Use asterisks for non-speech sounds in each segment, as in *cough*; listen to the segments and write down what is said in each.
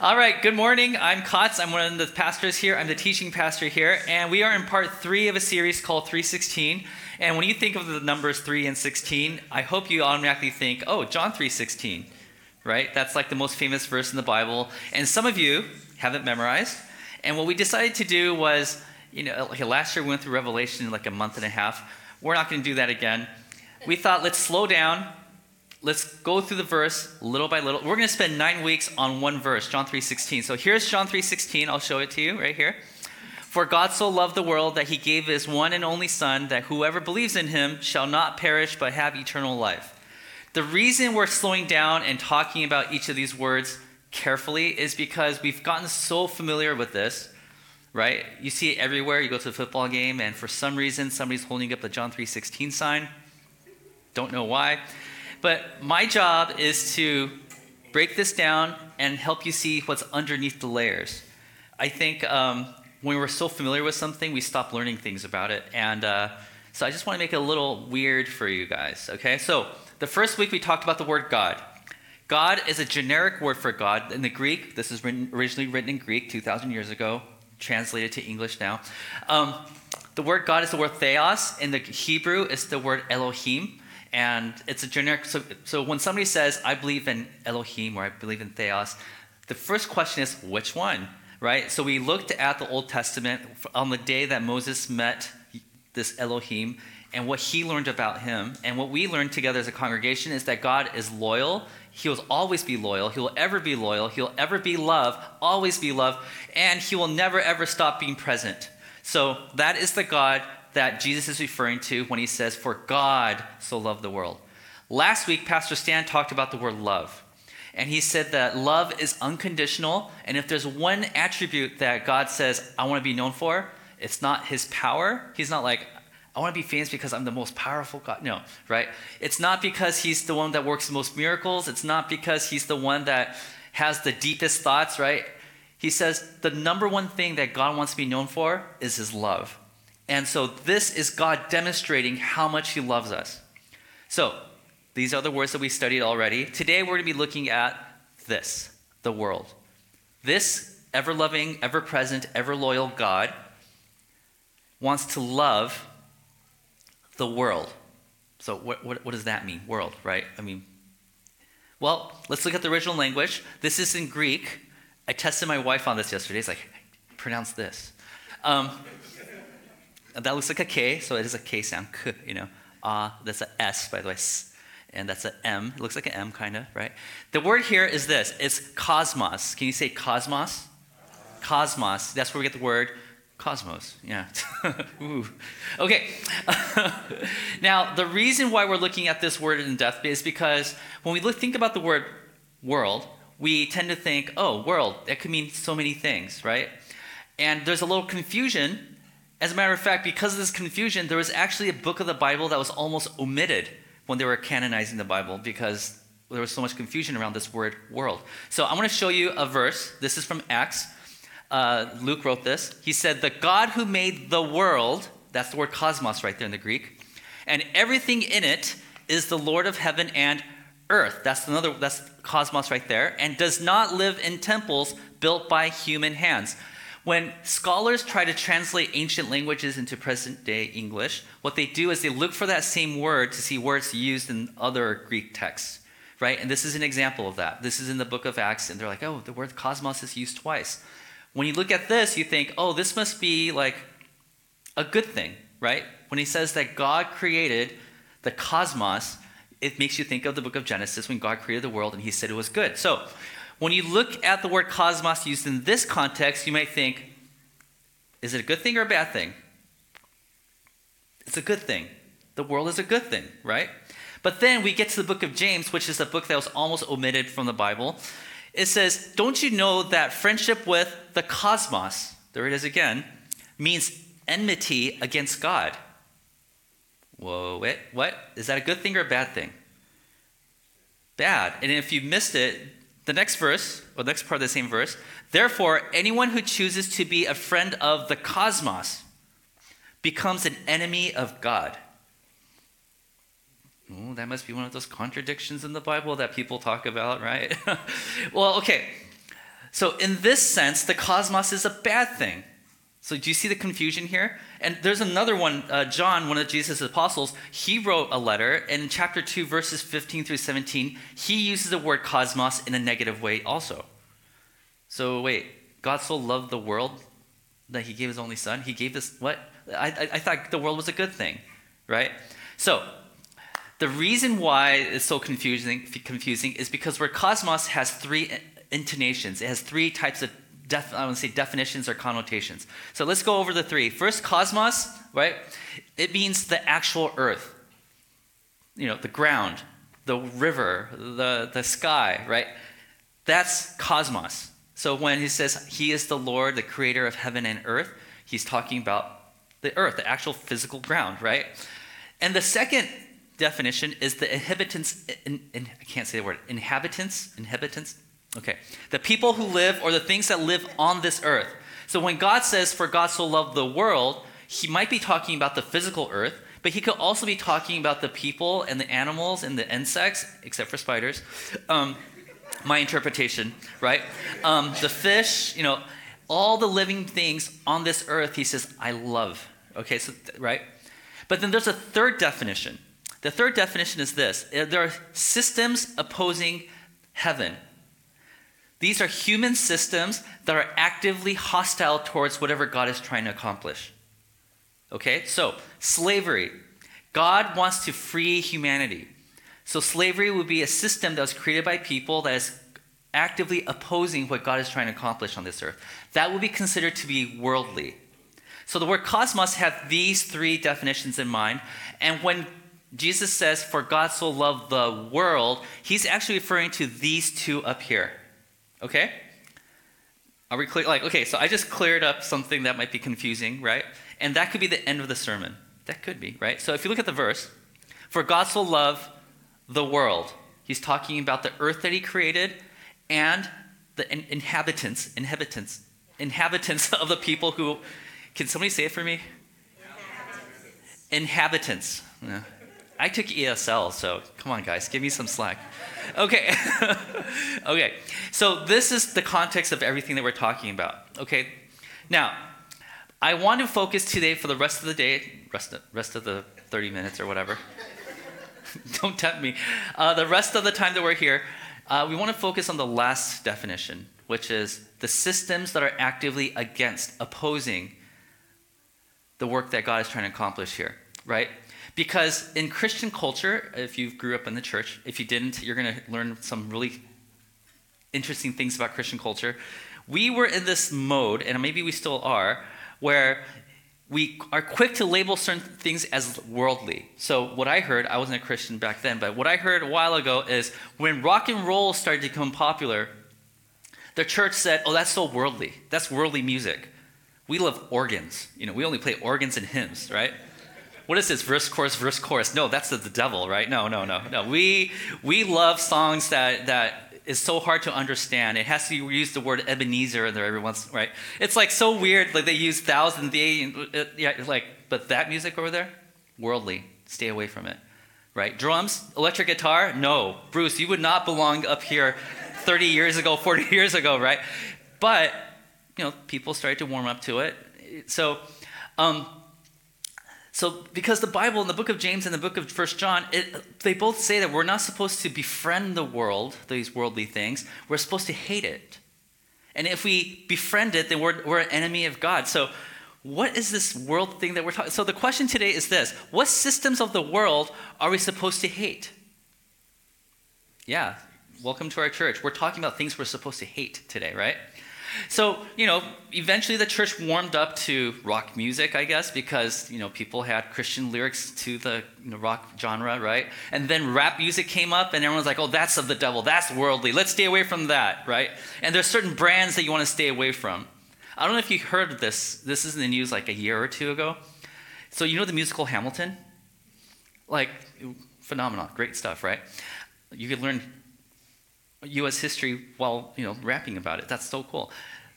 All right, good morning. I'm Kotz. I'm one of the pastors here. I'm the teaching pastor here, and we are in part three of a series called 316. And when you think of the numbers 3 and 16, I hope you automatically think, oh, John 3:16, right? That's like the most famous verse in the Bible. And some of you have it memorized. And what we decided to do was, you know, last year we went through Revelation in like a month and a half. We're not going to do that again. We thought, let's slow down let's go through the verse little by little. We're going to spend nine weeks on one verse, John 3.16. So here's John 3.16. I'll show it to you right here. For God so loved the world that he gave his one and only Son, that whoever believes in him shall not perish but have eternal life. The reason we're slowing down and talking about each of these words carefully is because we've gotten so familiar with this, right? You see it everywhere. You go to a football game, and for some reason, somebody's holding up the John 3.16 sign. Don't know why. But my job is to break this down and help you see what's underneath the layers. I think um, when we're so familiar with something, we stop learning things about it. And uh, so I just want to make it a little weird for you guys, okay? So the first week we talked about the word God. God is a generic word for God. In the Greek, this is written, originally written in Greek 2,000 years ago, translated to English now. Um, the word God is the word theos. In the Hebrew, it's the word Elohim and it's a generic. So, so when somebody says, "I believe in Elohim" or "I believe in Theos," the first question is, "Which one?" Right. So we looked at the Old Testament on the day that Moses met this Elohim and what he learned about him, and what we learned together as a congregation is that God is loyal. He will always be loyal. He will ever be loyal. He'll ever be love, always be love, and he will never ever stop being present. So that is the God that Jesus is referring to when he says, For God so loved the world. Last week, Pastor Stan talked about the word love. And he said that love is unconditional. And if there's one attribute that God says, I want to be known for, it's not his power. He's not like, I want to be famous because I'm the most powerful God. No, right? It's not because he's the one that works the most miracles. It's not because he's the one that has the deepest thoughts, right? He says the number one thing that God wants to be known for is his love. And so this is God demonstrating how much He loves us. So these are the words that we studied already. Today we're going to be looking at this the world. This ever loving, ever present, ever loyal God wants to love the world. So, what, what, what, does that mean? World, right? I mean, well, let's look at the original language. This is in Greek. I tested my wife on this yesterday. It's like, pronounce this. Um, that looks like a K, so it is a K sound, K, you know. Uh, that's a S, by the way, and that's an M. It looks like an M, kind of, right? The word here is this it's cosmos. Can you say cosmos? Cosmos. That's where we get the word cosmos. Yeah. *laughs* Ooh. okay. *laughs* now, the reason why we're looking at this word in depth is because when we look, think about the word world, we tend to think, oh, world, that could mean so many things, right? And there's a little confusion as a matter of fact, because of this confusion, there was actually a book of the Bible that was almost omitted when they were canonizing the Bible because there was so much confusion around this word world. So I want to show you a verse. This is from Acts. Uh, Luke wrote this. He said, The God who made the world, that's the word cosmos right there in the Greek, and everything in it is the Lord of heaven and earth. That's another, that's cosmos right there, and does not live in temples built by human hands. When scholars try to translate ancient languages into present day English, what they do is they look for that same word to see where it's used in other Greek texts, right? And this is an example of that. This is in the book of Acts, and they're like, oh, the word cosmos is used twice. When you look at this, you think, oh, this must be like a good thing, right? When he says that God created the cosmos, it makes you think of the book of Genesis when God created the world and he said it was good. So, when you look at the word cosmos used in this context, you might think, is it a good thing or a bad thing? It's a good thing. The world is a good thing, right? But then we get to the book of James, which is a book that was almost omitted from the Bible. It says, Don't you know that friendship with the cosmos, there it is again, means enmity against God? Whoa, wait, what? Is that a good thing or a bad thing? Bad. And if you missed it, the next verse, or the next part of the same verse, therefore, anyone who chooses to be a friend of the cosmos becomes an enemy of God. Oh, that must be one of those contradictions in the Bible that people talk about, right? *laughs* well, okay. So, in this sense, the cosmos is a bad thing. So, do you see the confusion here? And there's another one, uh, John, one of Jesus' apostles, he wrote a letter, and in chapter 2, verses 15 through 17, he uses the word cosmos in a negative way also. So, wait, God so loved the world that he gave his only son? He gave this, what? I, I, I thought the world was a good thing, right? So, the reason why it's so confusing, confusing is because where cosmos has three intonations, it has three types of def, I want to say definitions or connotations. So let's go over the three. First, cosmos, right? It means the actual earth, you know, the ground, the river, the, the sky, right? That's cosmos. So when he says he is the Lord, the creator of heaven and earth, he's talking about the earth, the actual physical ground, right? And the second definition is the inhabitants, in, in, I can't say the word, inhabitants, inhabitants, Okay. The people who live or the things that live on this earth. So when God says, For God so loved the world, he might be talking about the physical earth, but he could also be talking about the people and the animals and the insects, except for spiders. Um, my interpretation, right? Um, the fish, you know, all the living things on this earth, he says, I love. Okay, so, right? But then there's a third definition. The third definition is this there are systems opposing heaven. These are human systems that are actively hostile towards whatever God is trying to accomplish. Okay, so slavery. God wants to free humanity. So slavery would be a system that was created by people that is actively opposing what God is trying to accomplish on this earth. That would be considered to be worldly. So the word cosmos has these three definitions in mind. And when Jesus says, For God so loved the world, he's actually referring to these two up here. Okay? Are we clear? Like, okay, so I just cleared up something that might be confusing, right? And that could be the end of the sermon. That could be, right? So if you look at the verse, for God so loved the world, he's talking about the earth that he created and the in- inhabitants, inhabitants, inhabitants of the people who, can somebody say it for me? Inhabitants. inhabitants. Yeah. I took ESL, so come on, guys, give me some slack. Okay. *laughs* okay. So this is the context of everything that we're talking about. Okay. Now, I want to focus today for the rest of the day, rest of, rest of the 30 minutes or whatever. *laughs* Don't tempt me. Uh, the rest of the time that we're here, uh, we want to focus on the last definition, which is the systems that are actively against, opposing the work that God is trying to accomplish here, right? Because in Christian culture, if you grew up in the church, if you didn't, you're going to learn some really interesting things about Christian culture. We were in this mode, and maybe we still are, where we are quick to label certain things as worldly. So, what I heard, I wasn't a Christian back then, but what I heard a while ago is when rock and roll started to become popular, the church said, Oh, that's so worldly. That's worldly music. We love organs. You know, we only play organs and hymns, right? What is this verse chorus verse chorus no that's the, the devil right? No no no no. We we love songs that that is so hard to understand. It has to use the word ebenezer in there every once right? It's like so weird like they use thousand the uh, yeah like but that music over there worldly stay away from it right? Drums electric guitar? No. Bruce you would not belong up here 30 years ago 40 *laughs* years ago right? But you know people started to warm up to it. So um, so, because the Bible in the book of James and the book of First John, it, they both say that we're not supposed to befriend the world, these worldly things. We're supposed to hate it. And if we befriend it, then we're, we're an enemy of God. So, what is this world thing that we're talking? So, the question today is this: What systems of the world are we supposed to hate? Yeah, welcome to our church. We're talking about things we're supposed to hate today, right? So, you know, eventually the church warmed up to rock music, I guess, because, you know, people had Christian lyrics to the you know, rock genre, right? And then rap music came up, and everyone's like, oh, that's of the devil, that's worldly, let's stay away from that, right? And there's certain brands that you want to stay away from. I don't know if you heard this. This is in the news like a year or two ago. So, you know the musical Hamilton? Like, phenomenal, great stuff, right? You could learn U.S. history while you know rapping about it. That's so cool.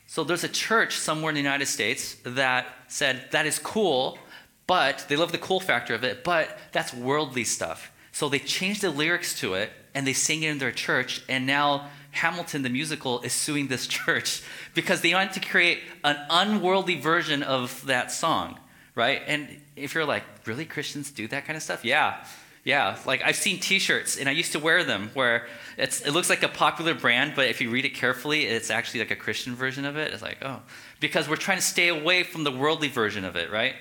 So there's a church somewhere in the United States that said that is cool, but they love the cool factor of it, but that's worldly stuff. So they changed the lyrics to it and they sing it in their church, and now Hamilton the musical is suing this *laughs* church because they wanted to create an unworldly version of that song, right? And if you're like, really, Christians do that kind of stuff? Yeah. Yeah, like I've seen T-shirts, and I used to wear them where it looks like a popular brand, but if you read it carefully, it's actually like a Christian version of it. It's like oh, because we're trying to stay away from the worldly version of it, right?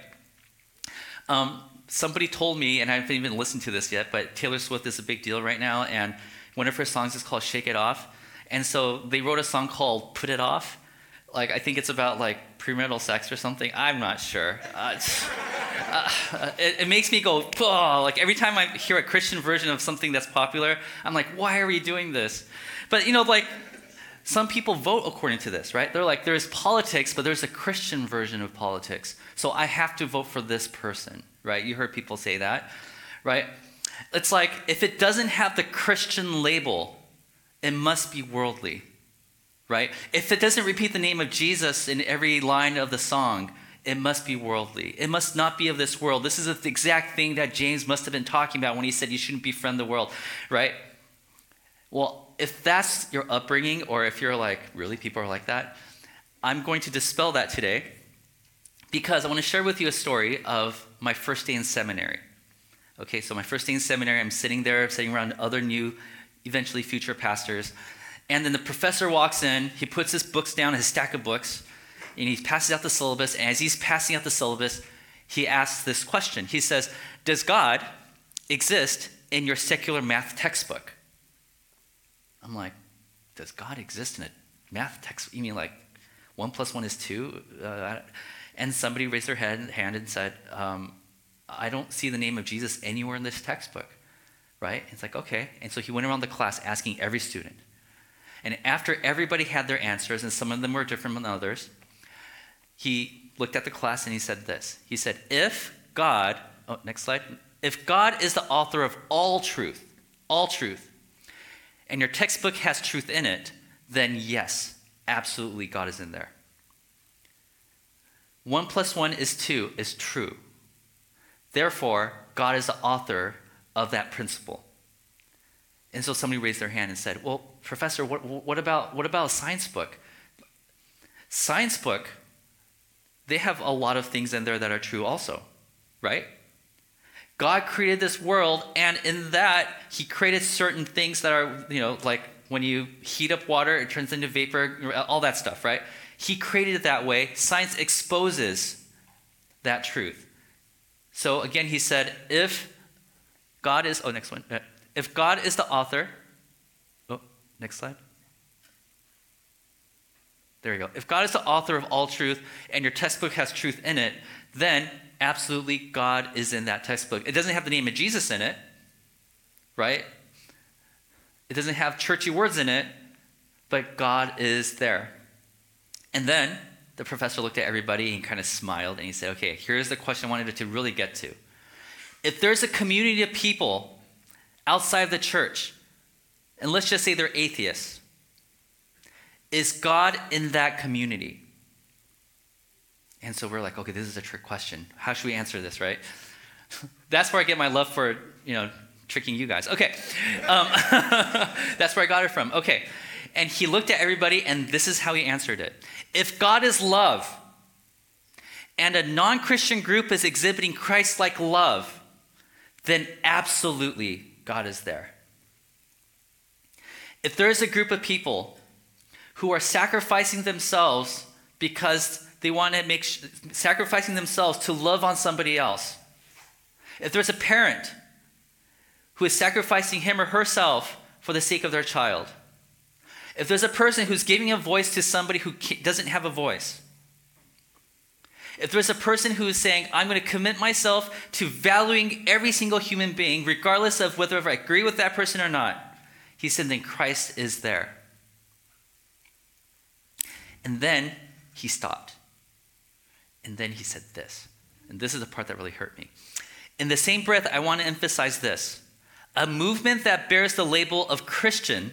Um, somebody told me, and I haven't even listened to this yet, but Taylor Swift is a big deal right now, and one of her songs is called "Shake It Off," and so they wrote a song called "Put It Off." Like I think it's about like premarital sex or something. I'm not sure. Uh, *laughs* uh, it, it, makes me go, oh, like every time I hear a Christian version of something that's popular, I'm like, why are we doing this? But you know, like some people vote according to this, right? They're like, there's politics, but there's a Christian version of politics. So I have to vote for this person, right? You heard people say that, right? It's like if it doesn't have the Christian label, it must be worldly, right? If it doesn't repeat the name of Jesus in every line of the song, it must be worldly. It must not be of this world. This is the exact thing that James must have been talking about when he said you shouldn't befriend the world, right? Well, if that's your upbringing, or if you're like, really, people are like that, I'm going to dispel that today because I want to share with you a story of my first day in seminary. Okay, so my first day in seminary, I'm sitting there, I'm sitting around other new, eventually future pastors. And then the professor walks in, he puts his books down, his stack of books, and he passes out the syllabus. And as he's passing out the syllabus, he asks this question. He says, Does God exist in your secular math textbook? I'm like, Does God exist in a math textbook? You mean like one plus one is two? Uh, and somebody raised their head, hand and said, um, I don't see the name of Jesus anywhere in this textbook. Right? It's like, okay. And so he went around the class asking every student. And after everybody had their answers, and some of them were different than others, he looked at the class and he said this. He said, If God, oh, next slide, if God is the author of all truth, all truth, and your textbook has truth in it, then yes, absolutely God is in there. One plus one is two is true. Therefore, God is the author of that principle. And so somebody raised their hand and said, Well, Professor, what, what, about, what about a science book? Science book they have a lot of things in there that are true also, right? God created this world, and in that, He created certain things that are, you know, like when you heat up water, it turns into vapor, all that stuff, right? He created it that way. Science exposes that truth. So again, He said, if God is, oh, next one. If God is the author, next slide. There you go. If God is the author of all truth and your textbook has truth in it, then absolutely God is in that textbook. It doesn't have the name of Jesus in it, right? It doesn't have churchy words in it, but God is there. And then the professor looked at everybody and kind of smiled and he said, okay, here's the question I wanted to really get to. If there's a community of people outside the church, and let's just say they're atheists, is God in that community? And so we're like, okay, this is a trick question. How should we answer this, right? *laughs* that's where I get my love for, you know, tricking you guys. Okay. Um, *laughs* that's where I got it from. Okay. And he looked at everybody, and this is how he answered it. If God is love, and a non Christian group is exhibiting Christ like love, then absolutely God is there. If there is a group of people who are sacrificing themselves because they want to make sacrificing themselves to love on somebody else. If there's a parent who is sacrificing him or herself for the sake of their child. If there's a person who's giving a voice to somebody who doesn't have a voice. If there's a person who is saying, I'm going to commit myself to valuing every single human being, regardless of whether I agree with that person or not, he said, then Christ is there. And then he stopped. And then he said this. And this is the part that really hurt me. In the same breath, I want to emphasize this a movement that bears the label of Christian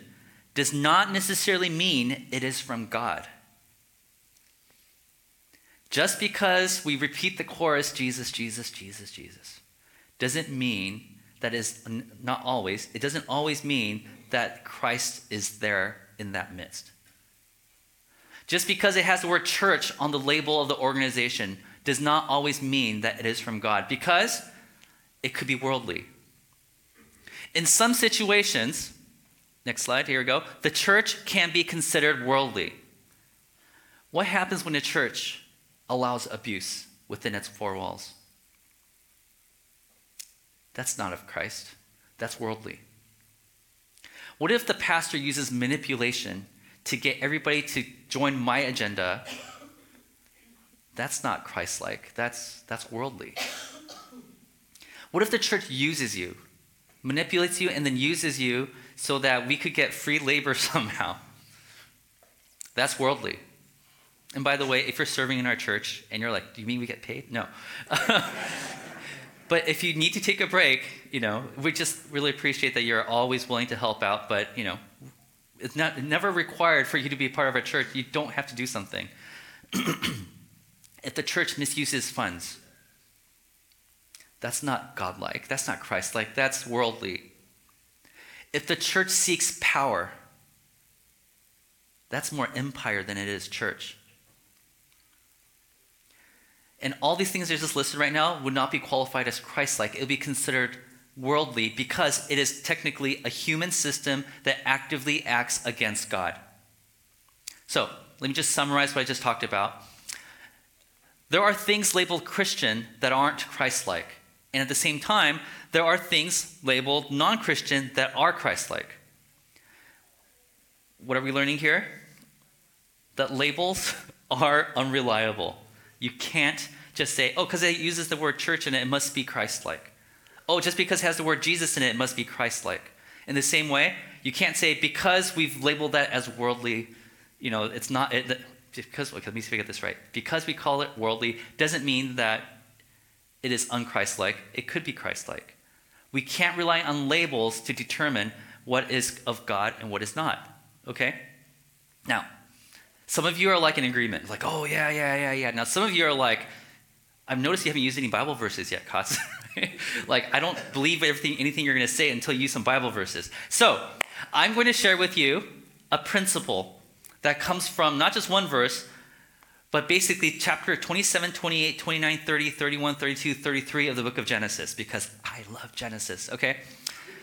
does not necessarily mean it is from God. Just because we repeat the chorus, Jesus, Jesus, Jesus, Jesus, doesn't mean that is not always, it doesn't always mean that Christ is there in that midst. Just because it has the word church on the label of the organization does not always mean that it is from God, because it could be worldly. In some situations, next slide, here we go, the church can be considered worldly. What happens when a church allows abuse within its four walls? That's not of Christ, that's worldly. What if the pastor uses manipulation to get everybody to join my agenda? That's not Christ like, that's, that's worldly. What if the church uses you, manipulates you, and then uses you so that we could get free labor *laughs* somehow? That's worldly. And by the way, if you're serving in our church and you're like, do you mean we get paid? No. *laughs* but if you need to take a break, you know, we just really appreciate that you're always willing to help out, but, you know, it's not never required for you to be part of our church. You don't have to do something. *clears throat* if the church misuses funds, that's not godlike. That's not Christ-like. That's worldly. If the church seeks power, that's more empire than it is church. And all these things that are just listed right now would not be qualified as Christ like. It would be considered worldly because it is technically a human system that actively acts against God. So, let me just summarize what I just talked about. There are things labeled Christian that aren't Christ like. And at the same time, there are things labeled non Christian that are Christ like. What are we learning here? That labels *laughs* are unreliable. You can't just say, oh, because it uses the word church in it, it must be Christ like. Oh, just because it has the word Jesus in it, it must be Christ like. In the same way, you can't say because we've labeled that as worldly, you know, it's not, it, because, okay, let me get this right. Because we call it worldly doesn't mean that it is unchrist like. It could be Christ like. We can't rely on labels to determine what is of God and what is not. Okay? Now, some of you are like in agreement, like, oh, yeah, yeah, yeah, yeah. Now, some of you are like, I've noticed you haven't used any Bible verses yet, Kotz. *laughs* like, I don't believe everything, anything you're going to say until you use some Bible verses. So, I'm going to share with you a principle that comes from not just one verse, but basically chapter 27, 28, 29, 30, 31, 32, 33 of the book of Genesis, because I love Genesis, okay?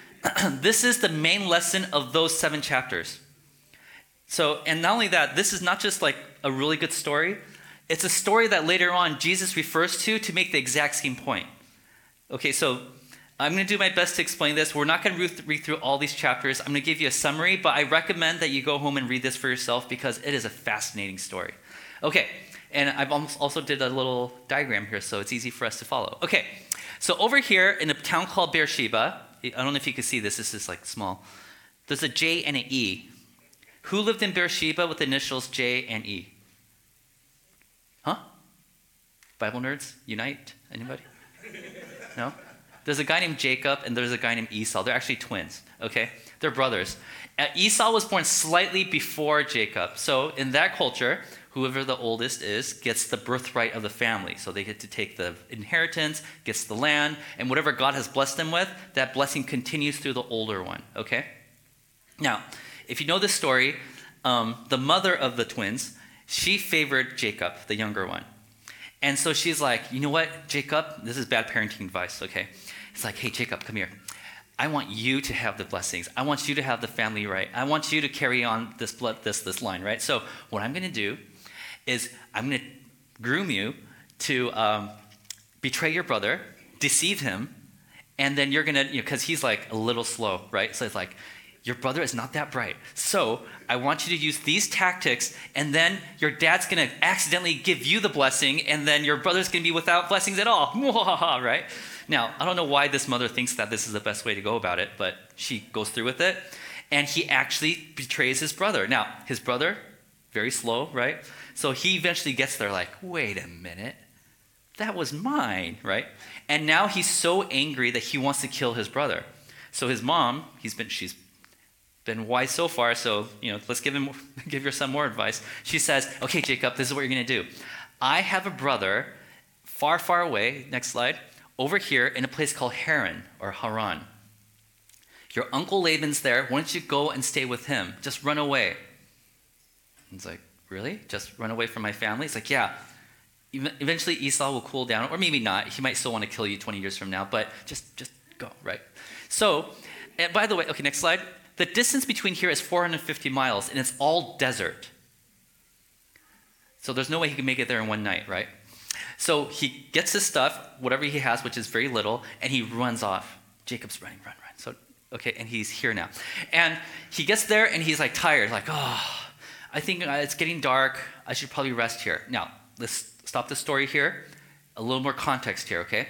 *clears throat* this is the main lesson of those seven chapters. So, and not only that, this is not just like a really good story, it's a story that later on Jesus refers to to make the exact same point. Okay, so I'm going to do my best to explain this. We're not going to read through all these chapters. I'm going to give you a summary, but I recommend that you go home and read this for yourself because it is a fascinating story. Okay, and I've also did a little diagram here so it's easy for us to follow. Okay, so over here in a town called Beersheba, I don't know if you can see this, this is like small. There's a J and an E. Who lived in Beersheba with initials J and E? Huh? Bible nerds, unite? Anybody? No? There's a guy named Jacob and there's a guy named Esau. They're actually twins, okay? They're brothers. Uh, Esau was born slightly before Jacob. So in that culture, whoever the oldest is gets the birthright of the family. So they get to take the inheritance, gets the land, and whatever God has blessed them with, that blessing continues through the older one, okay? Now, if you know this story, um, the mother of the twins she favored Jacob, the younger one. And so she's like, you know what, Jacob, this is bad parenting advice, okay? It's like, hey, Jacob, come here. I want you to have the blessings. I want you to have the family right. I want you to carry on this blood, this this line, right? So what I'm going to do is I'm going to groom you to um, betray your brother, deceive him, and then you're going to, you know, because he's like a little slow, right? So it's like, your brother is not that bright. So I want you to use these tactics, and then your dad's gonna accidentally give you the blessing, and then your brother's gonna be without blessings at all. *laughs* right? Now, I don't know why this mother thinks that this is the best way to go about it, but she goes through with it. And he actually betrays his brother. Now, his brother, very slow, right? So he eventually gets there, like, wait a minute, that was mine, right? And now he's so angry that he wants to kill his brother. So his mom, he's been, she's been wise so far, so you know, let's give him *laughs* give your son more advice. She says, "Okay, Jacob, this is what you're going to do. I have a brother far, far away. Next slide. Over here in a place called Haran or Haran. Your uncle Laban's there. Why don't you go and stay with him? Just run away. He's like, Really? Just run away from my family? He's like, Yeah. Eventually Esau will cool down, or maybe not. He might still want to kill you 20 years from now, but just, just go, right? So, and by the way, okay, next slide. The distance between here is 450 miles, and it's all desert. So there's no way he can make it there in one night, right? So he gets his stuff, whatever he has, which is very little, and he runs off. Jacob's running, run, run. So, okay, and he's here now. And he gets there and he's like tired, like, oh, I think uh, it's getting dark. I should probably rest here. Now, let's stop the story here. A little more context here, okay?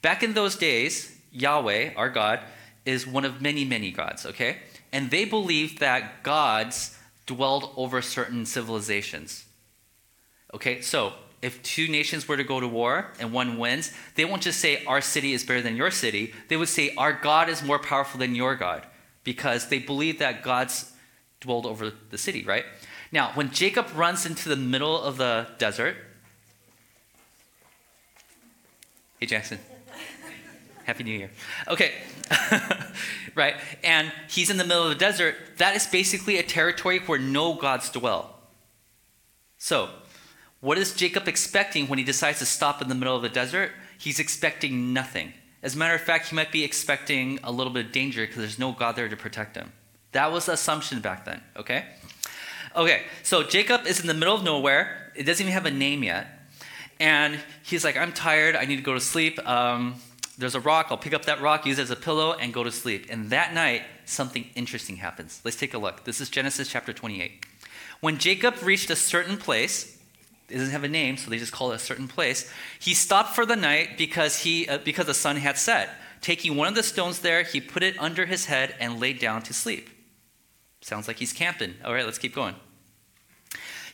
Back in those days, Yahweh, our God, is one of many, many gods, okay? And they believed that gods dwelled over certain civilizations. Okay, so if two nations were to go to war and one wins, they won't just say our city is better than your city. They would say our God is more powerful than your God because they believe that gods dwelled over the city, right? Now, when Jacob runs into the middle of the desert, hey Jackson, Happy New Year. Okay, *laughs* right? And he's in the middle of the desert. That is basically a territory where no gods dwell. So, what is Jacob expecting when he decides to stop in the middle of the desert? He's expecting nothing. As a matter of fact, he might be expecting a little bit of danger because there's no God there to protect him. That was the assumption back then, okay? Okay, so Jacob is in the middle of nowhere. It doesn't even have a name yet. And he's like, I'm tired. I need to go to sleep. Um, there's a rock. I'll pick up that rock, use it as a pillow, and go to sleep. And that night, something interesting happens. Let's take a look. This is Genesis chapter 28. When Jacob reached a certain place, it doesn't have a name, so they just call it a certain place. He stopped for the night because he uh, because the sun had set. Taking one of the stones there, he put it under his head and laid down to sleep. Sounds like he's camping. All right, let's keep going.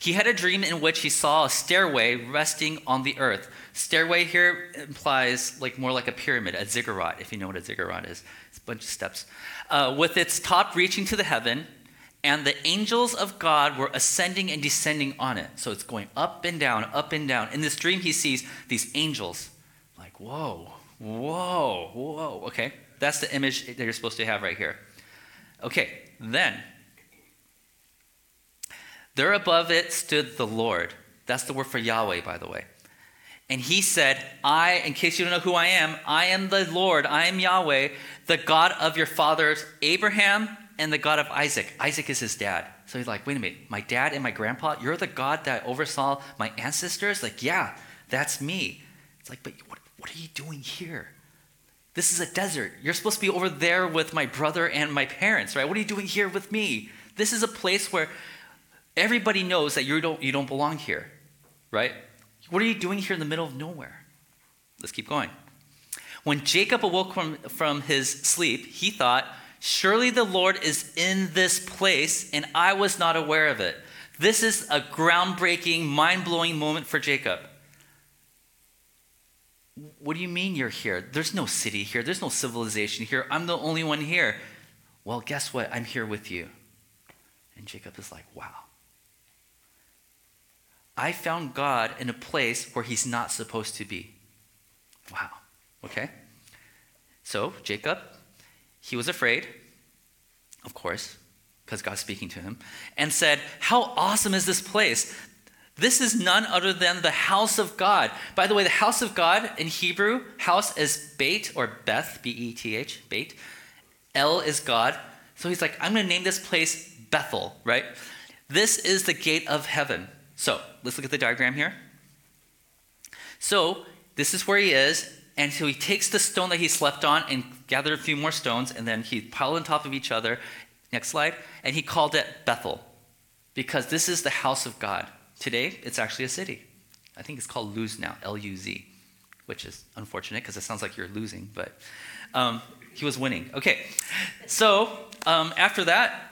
He had a dream in which he saw a stairway resting on the earth. Stairway here implies like more like a pyramid, a ziggurat, if you know what a ziggurat is. It's a bunch of steps. Uh, with its top reaching to the heaven, and the angels of God were ascending and descending on it. So it's going up and down, up and down. In this dream, he sees these angels. Like, whoa, whoa, whoa. Okay, that's the image that you're supposed to have right here. Okay, then there above it stood the Lord. That's the word for Yahweh, by the way. And he said, I, in case you don't know who I am, I am the Lord, I am Yahweh, the God of your fathers, Abraham, and the God of Isaac. Isaac is his dad. So he's like, wait a minute, my dad and my grandpa, you're the God that oversaw my ancestors? Like, yeah, that's me. It's like, but what, what are you doing here? This is a desert. You're supposed to be over there with my brother and my parents, right? What are you doing here with me? This is a place where everybody knows that you don't, you don't belong here, right? What are you doing here in the middle of nowhere? Let's keep going. When Jacob awoke from, from his sleep, he thought, Surely the Lord is in this place, and I was not aware of it. This is a groundbreaking, mind blowing moment for Jacob. What do you mean you're here? There's no city here, there's no civilization here. I'm the only one here. Well, guess what? I'm here with you. And Jacob is like, Wow. I found God in a place where he's not supposed to be. Wow. Okay? So, Jacob, he was afraid, of course, because God's speaking to him, and said, How awesome is this place? This is none other than the house of God. By the way, the house of God in Hebrew, house is Beit or Beth, B E T H, Beit. El is God. So he's like, I'm going to name this place Bethel, right? This is the gate of heaven. So let's look at the diagram here. So this is where he is, and so he takes the stone that he slept on and gathered a few more stones, and then he piled on top of each other. Next slide. And he called it Bethel, because this is the house of God. Today, it's actually a city. I think it's called Luz now, L U Z, which is unfortunate because it sounds like you're losing, but um, he was winning. Okay, so um, after that,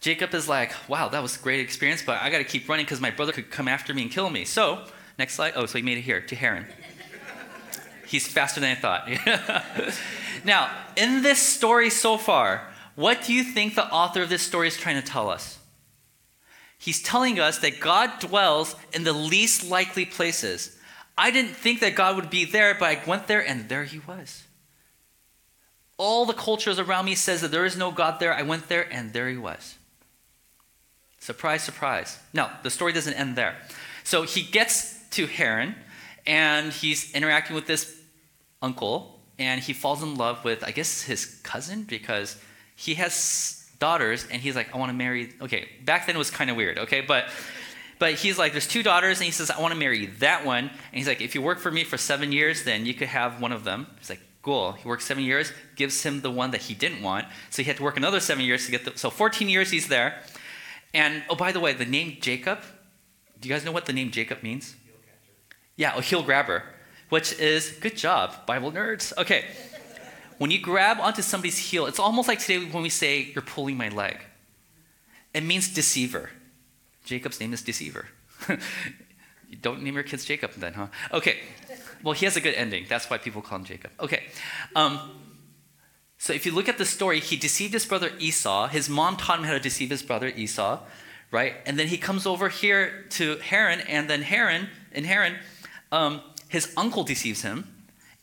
Jacob is like, wow, that was a great experience, but I got to keep running because my brother could come after me and kill me. So, next slide. Oh, so he made it here to Haran. He's faster than I thought. *laughs* now, in this story so far, what do you think the author of this story is trying to tell us? He's telling us that God dwells in the least likely places. I didn't think that God would be there, but I went there and there he was. All the cultures around me says that there is no God there. I went there, and there he was. Surprise, surprise. No, the story doesn't end there. So he gets to Haran, and he's interacting with this uncle, and he falls in love with, I guess, his cousin, because he has daughters, and he's like, I want to marry. Okay, back then it was kind of weird, okay? But but he's like, there's two daughters, and he says, I want to marry that one. And he's like, if you work for me for seven years, then you could have one of them. He's like, cool. He works seven years, gives him the one that he didn't want. So he had to work another seven years to get the. So 14 years he's there. And oh, by the way, the name Jacob, do you guys know what the name Jacob means? Yeah, a heel grabber, which is good job, Bible nerds. Okay. When you grab onto somebody's heel, it's almost like today when we say, You're pulling my leg. It means deceiver. Jacob's name is Deceiver. *laughs* you don't name your kids Jacob then, huh? Okay. Well, he has a good ending. That's why people call him Jacob. Okay. Um, so if you look at the story, he deceived his brother Esau. His mom taught him how to deceive his brother Esau, right? And then he comes over here to Haran, and then Haran, in Haran, um, his uncle deceives him.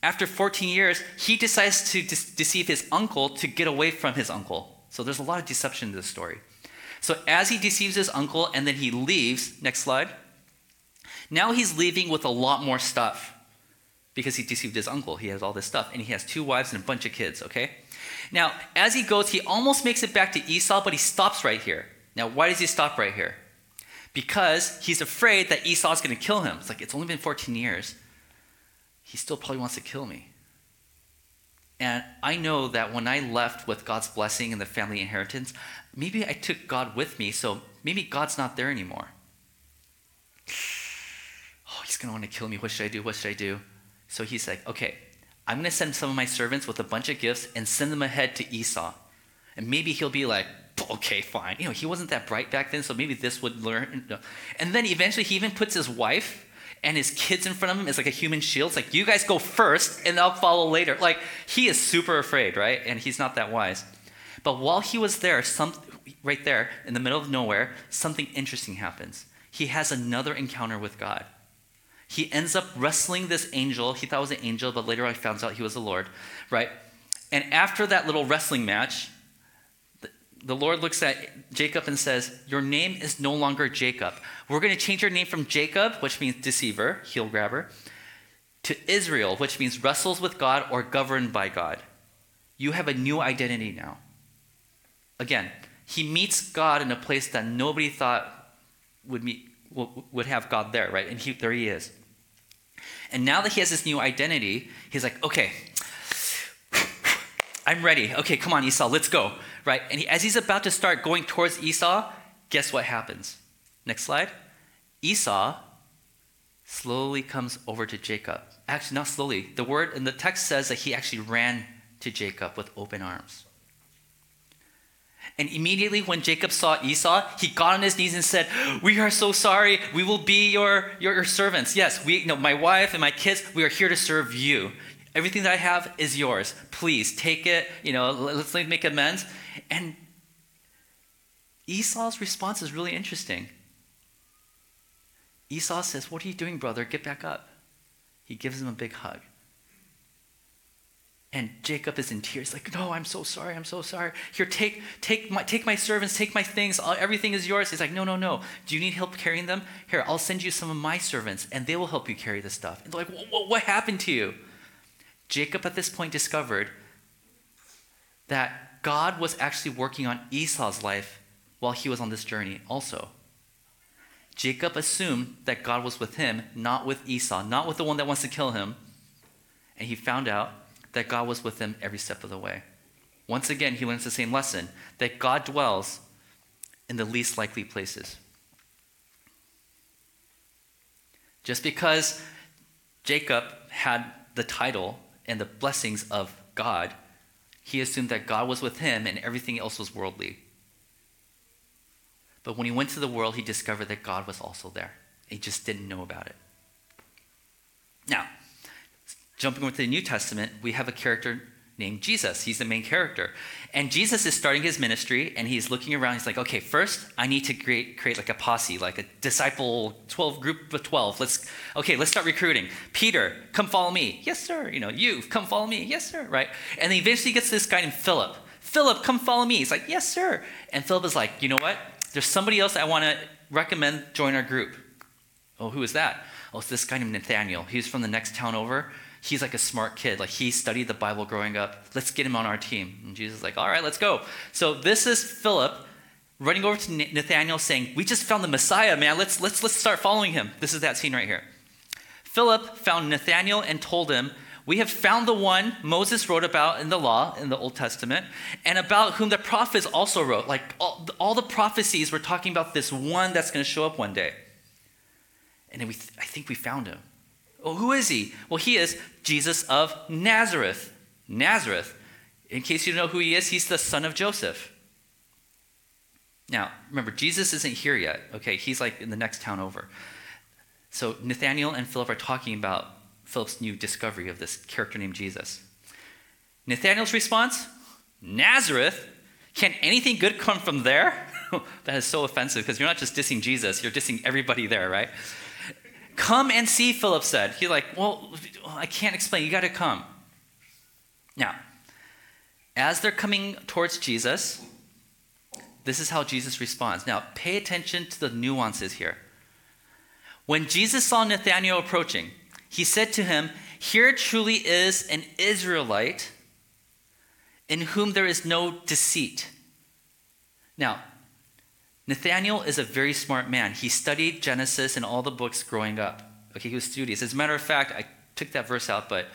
After 14 years, he decides to de- deceive his uncle to get away from his uncle. So there's a lot of deception in this story. So as he deceives his uncle and then he leaves, next slide. Now he's leaving with a lot more stuff because he deceived his uncle. He has all this stuff and he has two wives and a bunch of kids, okay? Now, as he goes, he almost makes it back to Esau, but he stops right here. Now, why does he stop right here? Because he's afraid that Esau's going to kill him. It's like, it's only been 14 years. He still probably wants to kill me. And I know that when I left with God's blessing and the family inheritance, maybe I took God with me, so maybe God's not there anymore. *sighs* Oh, he's going to want to kill me. What should I do? What should I do? So he's like, okay, I'm going to send some of my servants with a bunch of gifts and send them ahead to Esau. And maybe he'll be like, okay, fine. You know, he wasn't that bright back then, so maybe this would learn. And then eventually he even puts his wife and his kids in front of him as like a human shield. It's like, you guys go first and I'll follow later. Like, he is super afraid, right? And he's not that wise. But while he was there, some, right there in the middle of nowhere, something interesting happens. He has another encounter with God. He ends up wrestling this angel. He thought it was an angel, but later he found out he was the Lord, right? And after that little wrestling match, the Lord looks at Jacob and says, Your name is no longer Jacob. We're going to change your name from Jacob, which means deceiver, heel grabber, to Israel, which means wrestles with God or governed by God. You have a new identity now. Again, he meets God in a place that nobody thought would meet would have God there, right? And he, there he is. And now that he has this new identity, he's like, okay, *sighs* I'm ready. Okay, come on, Esau, let's go, right? And he, as he's about to start going towards Esau, guess what happens? Next slide. Esau slowly comes over to Jacob. Actually, not slowly. The word in the text says that he actually ran to Jacob with open arms. And immediately when Jacob saw Esau, he got on his knees and said, We are so sorry. We will be your, your, your servants. Yes, we, you know, my wife and my kids, we are here to serve you. Everything that I have is yours. Please take it. You know, let's make amends. And Esau's response is really interesting. Esau says, What are you doing, brother? Get back up. He gives him a big hug. And Jacob is in tears, like, no, I'm so sorry, I'm so sorry. Here, take, take, my, take my servants, take my things, everything is yours. He's like, no, no, no. Do you need help carrying them? Here, I'll send you some of my servants, and they will help you carry the stuff. And they're like, what, what happened to you? Jacob at this point discovered that God was actually working on Esau's life while he was on this journey also. Jacob assumed that God was with him, not with Esau, not with the one that wants to kill him. And he found out that God was with him every step of the way. Once again, he learns the same lesson that God dwells in the least likely places. Just because Jacob had the title and the blessings of God, he assumed that God was with him and everything else was worldly. But when he went to the world, he discovered that God was also there. He just didn't know about it. Now, Jumping with the New Testament, we have a character named Jesus. He's the main character. And Jesus is starting his ministry and he's looking around. He's like, okay, first I need to create, create like a posse, like a disciple 12 group of 12. Let's, okay, let's start recruiting. Peter, come follow me. Yes, sir. You know, you come follow me. Yes, sir. Right. And then eventually he gets to this guy named Philip. Philip, come follow me. He's like, yes, sir. And Philip is like, you know what? There's somebody else I want to recommend join our group. Oh, who is that? Oh, it's this guy named Nathaniel. He's from the next town over he's like a smart kid. Like he studied the Bible growing up. Let's get him on our team. And Jesus is like, all right, let's go. So this is Philip running over to Nathaniel saying, we just found the Messiah, man. Let's, let's, let's start following him. This is that scene right here. Philip found Nathaniel and told him, we have found the one Moses wrote about in the law, in the Old Testament, and about whom the prophets also wrote. Like all, all the prophecies were talking about this one that's going to show up one day. And we, I think we found him. Well, who is he? Well, he is Jesus of Nazareth. Nazareth. In case you don't know who he is, he's the son of Joseph. Now, remember, Jesus isn't here yet. Okay, he's like in the next town over. So Nathaniel and Philip are talking about Philip's new discovery of this character named Jesus. Nathaniel's response Nazareth? Can anything good come from there? *laughs* that is so offensive because you're not just dissing Jesus, you're dissing everybody there, right? Come and see, Philip said. He's like, Well, I can't explain. You got to come. Now, as they're coming towards Jesus, this is how Jesus responds. Now, pay attention to the nuances here. When Jesus saw Nathanael approaching, he said to him, Here truly is an Israelite in whom there is no deceit. Now, Nathaniel is a very smart man. He studied Genesis and all the books growing up. Okay, he was studious. As a matter of fact, I took that verse out, but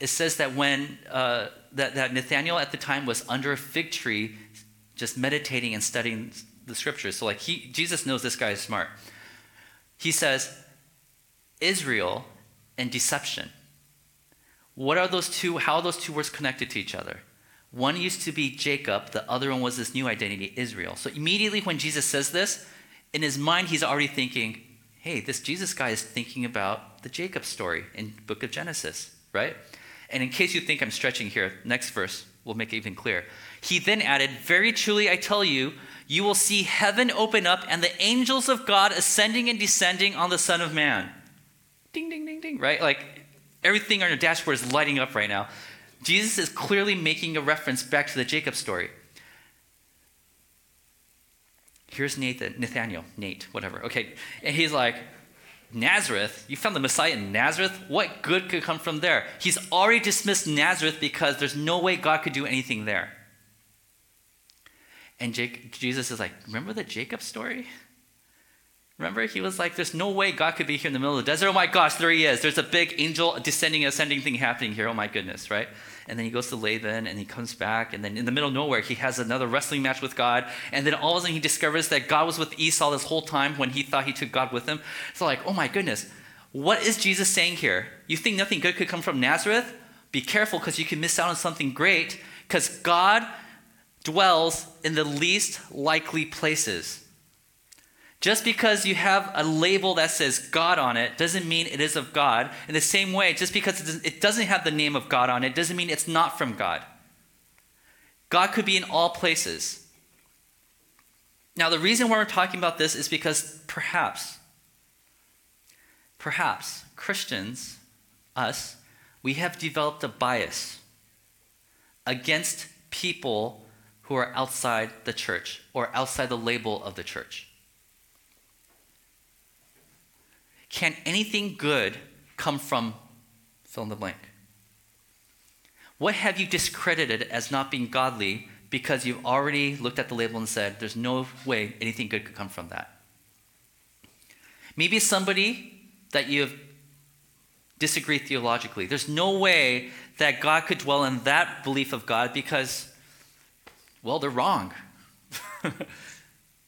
it says that when uh, that, that Nathaniel at the time was under a fig tree, just meditating and studying the scriptures. So like he, Jesus knows this guy is smart. He says, Israel and deception. What are those two? How are those two words connected to each other? One used to be Jacob, the other one was this new identity, Israel. So immediately when Jesus says this, in his mind, he's already thinking, hey, this Jesus guy is thinking about the Jacob story in book of Genesis, right? And in case you think I'm stretching here, next verse will make it even clearer. He then added, Very truly I tell you, you will see heaven open up and the angels of God ascending and descending on the Son of Man. Ding, ding, ding, ding, right? Like everything on your dashboard is lighting up right now. Jesus is clearly making a reference back to the Jacob story. Here's Nathan, Nathaniel, Nate, whatever. Okay, and he's like, Nazareth? You found the Messiah in Nazareth? What good could come from there? He's already dismissed Nazareth because there's no way God could do anything there. And Jake, Jesus is like, Remember the Jacob story? Remember, he was like, There's no way God could be here in the middle of the desert. Oh my gosh, there he is. There's a big angel descending, ascending thing happening here. Oh my goodness, right? and then he goes to Laban and he comes back and then in the middle of nowhere he has another wrestling match with God and then all of a sudden he discovers that God was with Esau this whole time when he thought he took God with him. So like, oh my goodness, what is Jesus saying here? You think nothing good could come from Nazareth? Be careful because you can miss out on something great because God dwells in the least likely places. Just because you have a label that says God on it doesn't mean it is of God. In the same way, just because it doesn't have the name of God on it doesn't mean it's not from God. God could be in all places. Now, the reason why we're talking about this is because perhaps, perhaps Christians, us, we have developed a bias against people who are outside the church or outside the label of the church. Can anything good come from fill in the blank? What have you discredited as not being godly because you've already looked at the label and said, there's no way anything good could come from that? Maybe somebody that you've disagreed theologically. There's no way that God could dwell in that belief of God because, well, they're wrong. *laughs*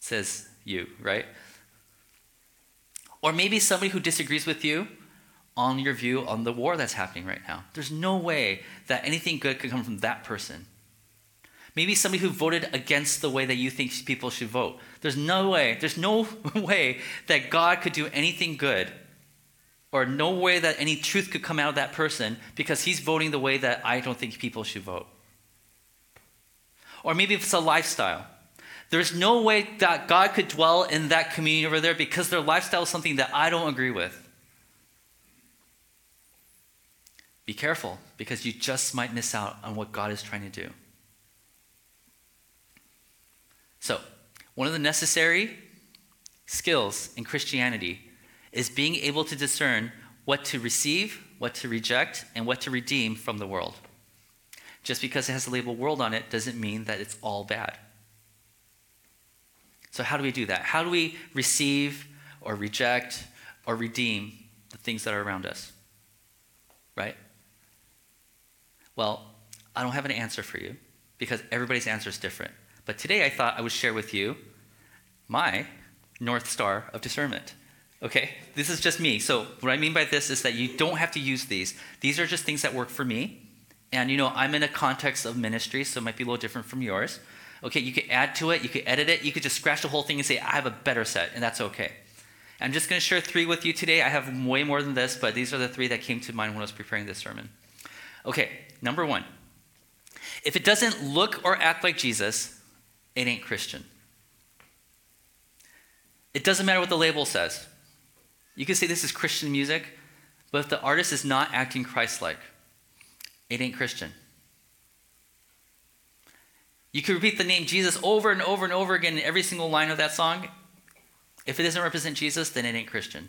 says you, right? Or maybe somebody who disagrees with you on your view on the war that's happening right now. There's no way that anything good could come from that person. Maybe somebody who voted against the way that you think people should vote. There's no way, there's no *laughs* way that God could do anything good or no way that any truth could come out of that person because he's voting the way that I don't think people should vote. Or maybe it's a lifestyle. There's no way that God could dwell in that community over there because their lifestyle is something that I don't agree with. Be careful because you just might miss out on what God is trying to do. So, one of the necessary skills in Christianity is being able to discern what to receive, what to reject, and what to redeem from the world. Just because it has the label world on it doesn't mean that it's all bad. So, how do we do that? How do we receive or reject or redeem the things that are around us? Right? Well, I don't have an answer for you because everybody's answer is different. But today I thought I would share with you my North Star of discernment. Okay? This is just me. So, what I mean by this is that you don't have to use these. These are just things that work for me. And, you know, I'm in a context of ministry, so it might be a little different from yours. Okay, you could add to it, you could edit it, you could just scratch the whole thing and say, I have a better set, and that's okay. I'm just going to share three with you today. I have way more than this, but these are the three that came to mind when I was preparing this sermon. Okay, number one. If it doesn't look or act like Jesus, it ain't Christian. It doesn't matter what the label says. You can say this is Christian music, but if the artist is not acting Christ like, it ain't Christian. You can repeat the name Jesus over and over and over again in every single line of that song. If it doesn't represent Jesus, then it ain't Christian.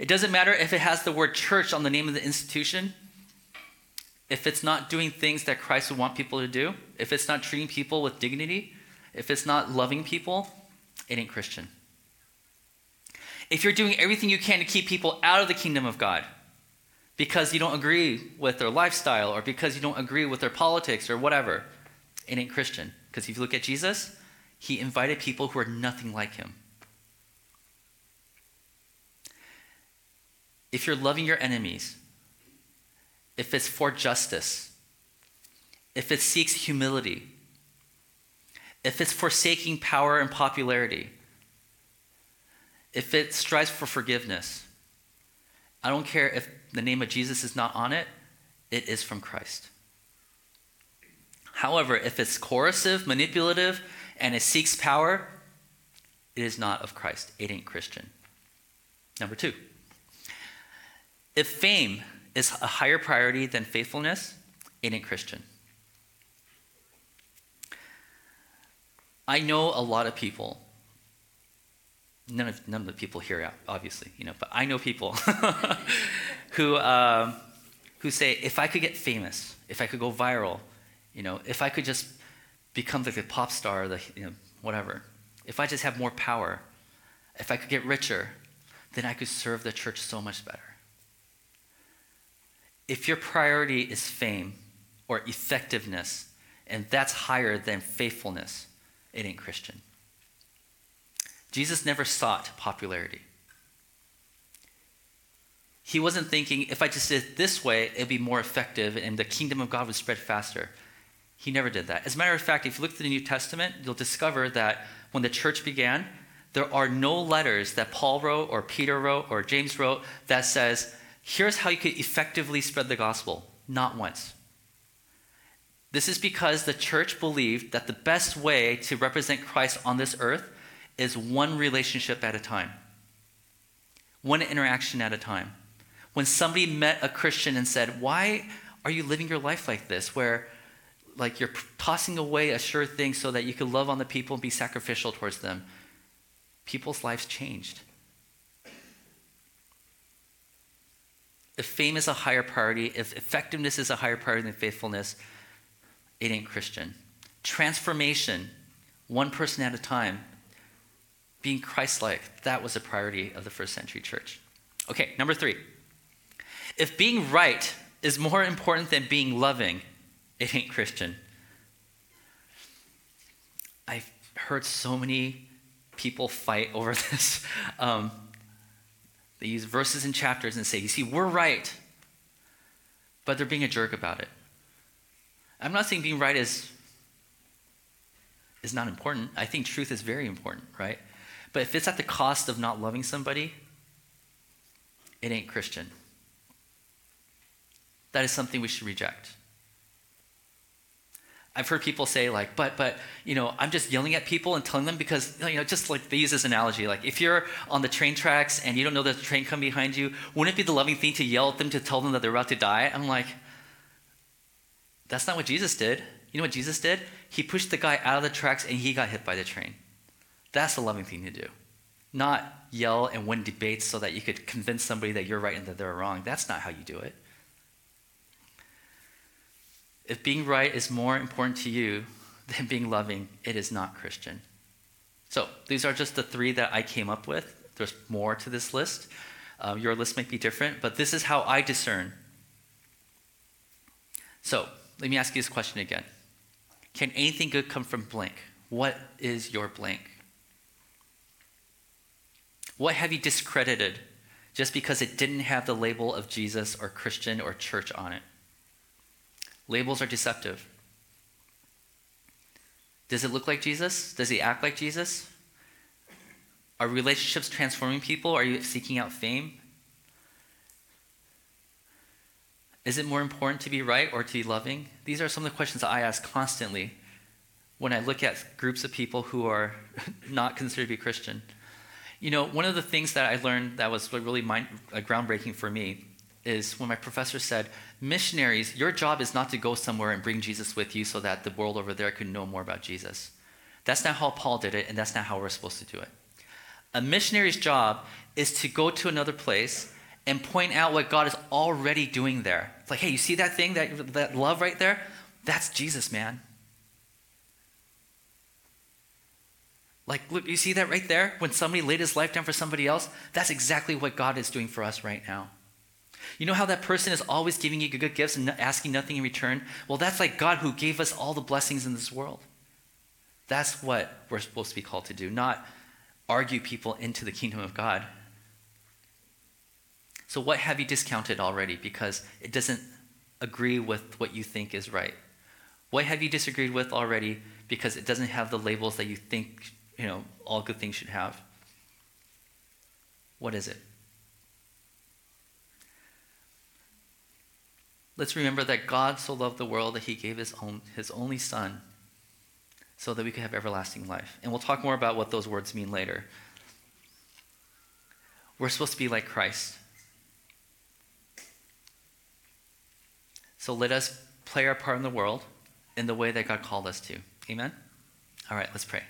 It doesn't matter if it has the word church on the name of the institution. If it's not doing things that Christ would want people to do, if it's not treating people with dignity, if it's not loving people, it ain't Christian. If you're doing everything you can to keep people out of the kingdom of God because you don't agree with their lifestyle or because you don't agree with their politics or whatever, it ain't Christian. Because if you look at Jesus, he invited people who are nothing like him. If you're loving your enemies, if it's for justice, if it seeks humility, if it's forsaking power and popularity, if it strives for forgiveness, I don't care if the name of Jesus is not on it, it is from Christ. However, if it's coercive, manipulative, and it seeks power, it is not of Christ. It ain't Christian. Number two, if fame is a higher priority than faithfulness, it ain't Christian. I know a lot of people, none of, none of the people here, obviously, you know, but I know people *laughs* who, um, who say, if I could get famous, if I could go viral, you know, if I could just become like the pop star, the you know, whatever, if I just have more power, if I could get richer, then I could serve the church so much better. If your priority is fame or effectiveness, and that's higher than faithfulness, it ain't Christian. Jesus never sought popularity. He wasn't thinking, if I just did it this way, it'd be more effective and the kingdom of God would spread faster. He never did that. As a matter of fact, if you look at the New Testament, you'll discover that when the church began, there are no letters that Paul wrote or Peter wrote or James wrote that says, here's how you could effectively spread the gospel. Not once. This is because the church believed that the best way to represent Christ on this earth is one relationship at a time, one interaction at a time. When somebody met a Christian and said, Why are you living your life like this? Where like you're tossing away a sure thing so that you can love on the people and be sacrificial towards them. People's lives changed. If fame is a higher priority, if effectiveness is a higher priority than faithfulness, it ain't Christian. Transformation, one person at a time, being Christ like, that was a priority of the first century church. Okay, number three. If being right is more important than being loving, it ain't Christian. I've heard so many people fight *laughs* over this. Um, they use verses and chapters and say, You see, we're right, but they're being a jerk about it. I'm not saying being right is, is not important. I think truth is very important, right? But if it's at the cost of not loving somebody, it ain't Christian. That is something we should reject. I've heard people say like, but but you know, I'm just yelling at people and telling them because you know, just like they use this analogy, like if you're on the train tracks and you don't know there's a train coming behind you, wouldn't it be the loving thing to yell at them to tell them that they're about to die? I'm like, that's not what Jesus did. You know what Jesus did? He pushed the guy out of the tracks and he got hit by the train. That's the loving thing to do. Not yell and win debates so that you could convince somebody that you're right and that they're wrong. That's not how you do it. If being right is more important to you than being loving, it is not Christian. So these are just the three that I came up with. There's more to this list. Um, your list might be different, but this is how I discern. So let me ask you this question again Can anything good come from blank? What is your blank? What have you discredited just because it didn't have the label of Jesus or Christian or church on it? Labels are deceptive. Does it look like Jesus? Does he act like Jesus? Are relationships transforming people? Are you seeking out fame? Is it more important to be right or to be loving? These are some of the questions that I ask constantly when I look at groups of people who are *laughs* not considered to be Christian. You know, one of the things that I learned that was really mind, groundbreaking for me is when my professor said, Missionaries, your job is not to go somewhere and bring Jesus with you so that the world over there can know more about Jesus. That's not how Paul did it, and that's not how we're supposed to do it. A missionary's job is to go to another place and point out what God is already doing there. It's like, hey, you see that thing, that, that love right there? That's Jesus, man. Like, look, you see that right there? When somebody laid his life down for somebody else, that's exactly what God is doing for us right now. You know how that person is always giving you good gifts and asking nothing in return? Well, that's like God who gave us all the blessings in this world. That's what we're supposed to be called to do, not argue people into the kingdom of God. So, what have you discounted already because it doesn't agree with what you think is right? What have you disagreed with already because it doesn't have the labels that you think you know all good things should have? What is it? Let's remember that God so loved the world that he gave his, own, his only son so that we could have everlasting life. And we'll talk more about what those words mean later. We're supposed to be like Christ. So let us play our part in the world in the way that God called us to. Amen? All right, let's pray.